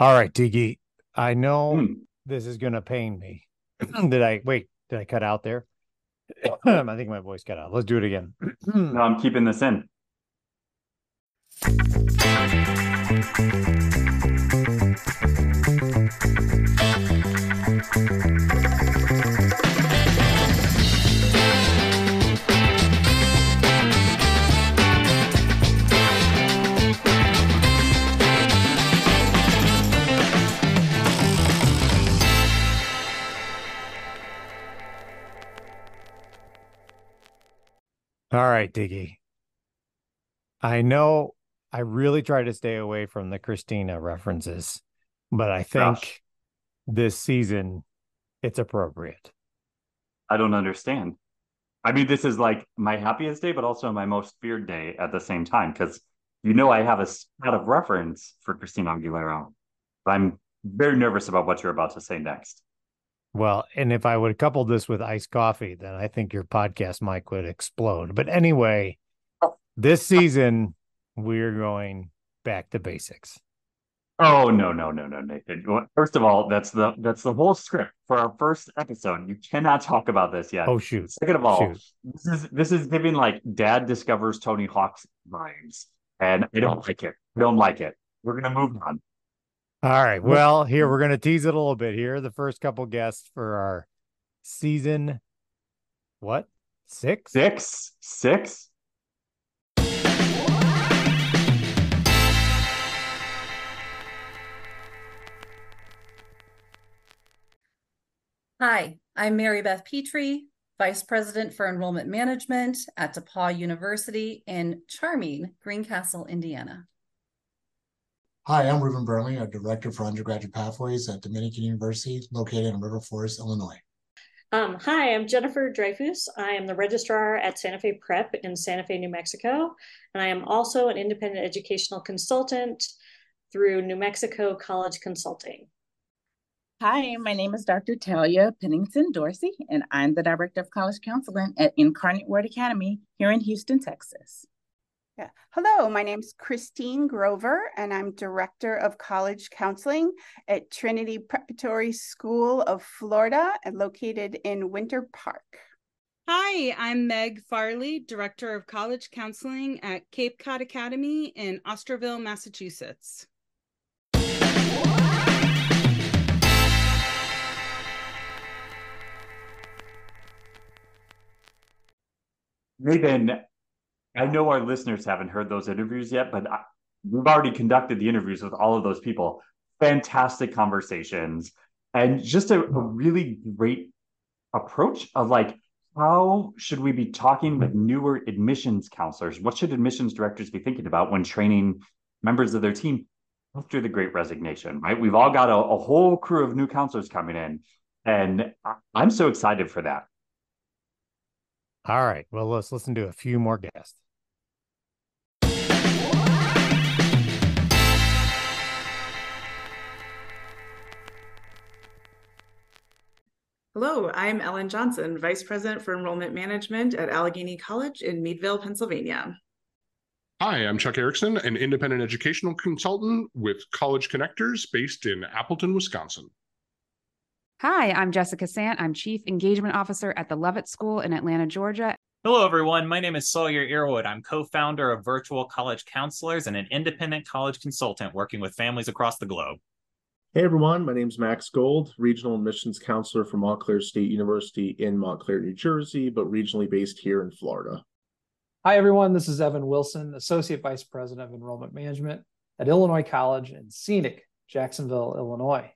All right, Tiki. I know Hmm. this is going to pain me. did I wait? Did I cut out there? I think my voice cut out. Let's do it again. No, I'm keeping this in. All right, Diggy. I know I really try to stay away from the Christina references, but I think Gosh. this season it's appropriate. I don't understand. I mean, this is like my happiest day, but also my most feared day at the same time because you know I have a spot of reference for Christina Aguilera. but I'm very nervous about what you're about to say next. Well, and if I would couple this with iced coffee, then I think your podcast mic would explode. But anyway, oh. this season we're going back to basics. Oh no, no, no, no, Nathan. First of all, that's the that's the whole script for our first episode. You cannot talk about this yet. Oh shoot. Second of all, Shoot. this is this is giving like dad discovers Tony Hawk's vibes, and I don't like it. I don't like it. We're gonna move on. All right. Well, here we're going to tease it a little bit here. The first couple guests for our season what? 6? Six, six. Hi, I'm Mary Beth Petrie, Vice President for Enrollment Management at DePauw University in charming Greencastle, Indiana. Hi, I'm Ruben Burnley, a Director for Undergraduate Pathways at Dominican University, located in River Forest, Illinois. Um, hi, I'm Jennifer Dreyfus. I am the registrar at Santa Fe Prep in Santa Fe, New Mexico, and I am also an independent educational consultant through New Mexico College Consulting. Hi, my name is Dr. Talia Pennington Dorsey, and I'm the Director of College Counseling at Incarnate Word Academy here in Houston, Texas. Yeah. Hello, my name's Christine Grover, and I'm Director of College Counseling at Trinity Preparatory School of Florida and located in Winter Park. Hi, I'm Meg Farley, Director of College Counseling at Cape Cod Academy in Osterville, Massachusetts. Nathan, I know our listeners haven't heard those interviews yet, but I, we've already conducted the interviews with all of those people. Fantastic conversations and just a, a really great approach of like, how should we be talking with newer admissions counselors? What should admissions directors be thinking about when training members of their team after the great resignation, right? We've all got a, a whole crew of new counselors coming in, and I- I'm so excited for that. All right. Well, let's listen to a few more guests. Hello, I'm Ellen Johnson, Vice President for Enrollment Management at Allegheny College in Meadville, Pennsylvania. Hi, I'm Chuck Erickson, an independent educational consultant with College Connectors based in Appleton, Wisconsin. Hi, I'm Jessica Sant. I'm Chief Engagement Officer at the Lovett School in Atlanta, Georgia. Hello, everyone. My name is Sawyer Earwood. I'm co founder of Virtual College Counselors and an independent college consultant working with families across the globe. Hey everyone, my name is Max Gold, Regional Admissions Counselor for Montclair State University in Montclair, New Jersey, but regionally based here in Florida. Hi, everyone. This is Evan Wilson, Associate Vice President of Enrollment Management at Illinois College in scenic Jacksonville, Illinois.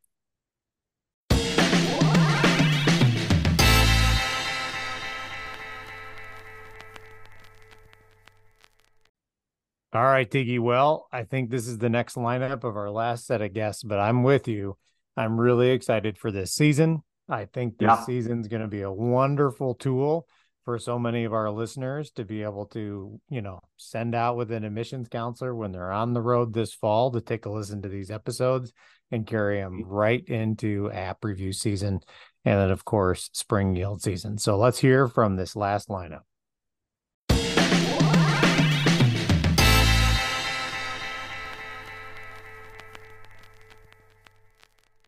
All right, Tiggy. Well, I think this is the next lineup of our last set of guests, but I'm with you. I'm really excited for this season. I think this Yeah. season's going to be a wonderful tool for so many of our listeners to be able to, you know, send out with an admissions counselor when they're on the road this fall to take a listen to these episodes and carry them mm-hmm. right into app review season. And then, of course, spring yield season. So let's hear from this last lineup.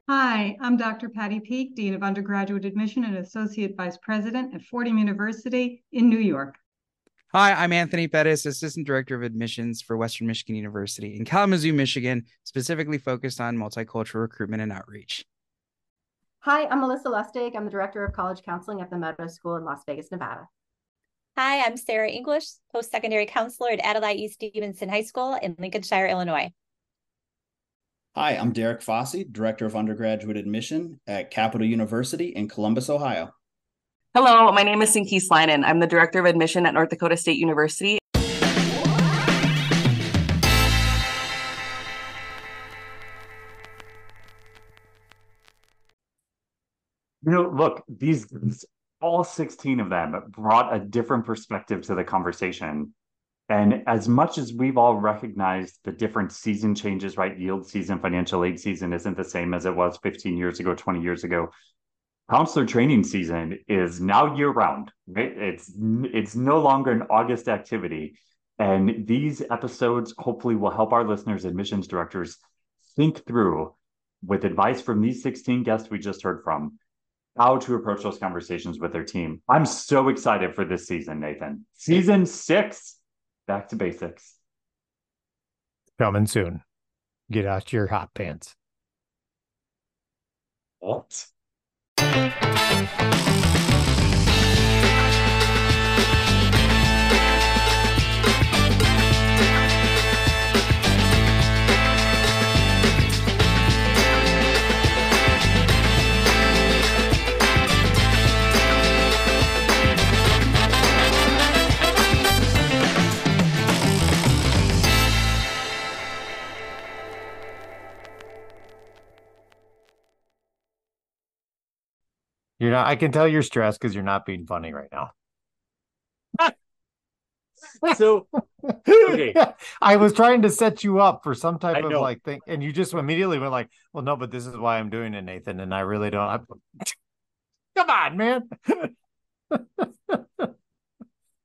Hi, I'm Dr. Patty Peek, Dean of Undergraduate Admission and Associate Vice President at Fordham University in New York. Hi, I'm Anthony Pettis, Assistant Director of Admissions for Western Michigan University in Kalamazoo, Michigan, specifically focused on multicultural recruitment and outreach. Hi, I'm Melissa Lustig. I'm the Director of College Counseling at the Meadow School in Las Vegas, Nevada. Hi, I'm Sarah English, Post-Secondary Counselor at Adlai E. Stevenson High School in Lincolnshire, Illinois. Hi, I'm Derek Fossey, Director of Undergraduate Admission at Capital University in Columbus, Ohio. Hello, my name is Sinky Slinen. I'm the Director of Admission at North Dakota State University. You know, look, these all 16 of them brought a different perspective to the conversation. And as much as we've all recognized the different season changes, right? Yield season, financial aid season isn't the same as it was 15 years ago, 20 years ago. Counselor training season is now year round, right? It's it's no longer an August activity. And these episodes hopefully will help our listeners, admissions directors, think through with advice from these 16 guests we just heard from how to approach those conversations with their team. I'm so excited for this season, Nathan. Season six, back to basics. Coming soon. Get out your hot pants. What? You're not. I can tell you're stressed because you're not being funny right now. so okay. I was trying to set you up for some type of like thing, and you just immediately went like, "Well, no, but this is why I'm doing it, Nathan." And I really don't. I... Come on, man.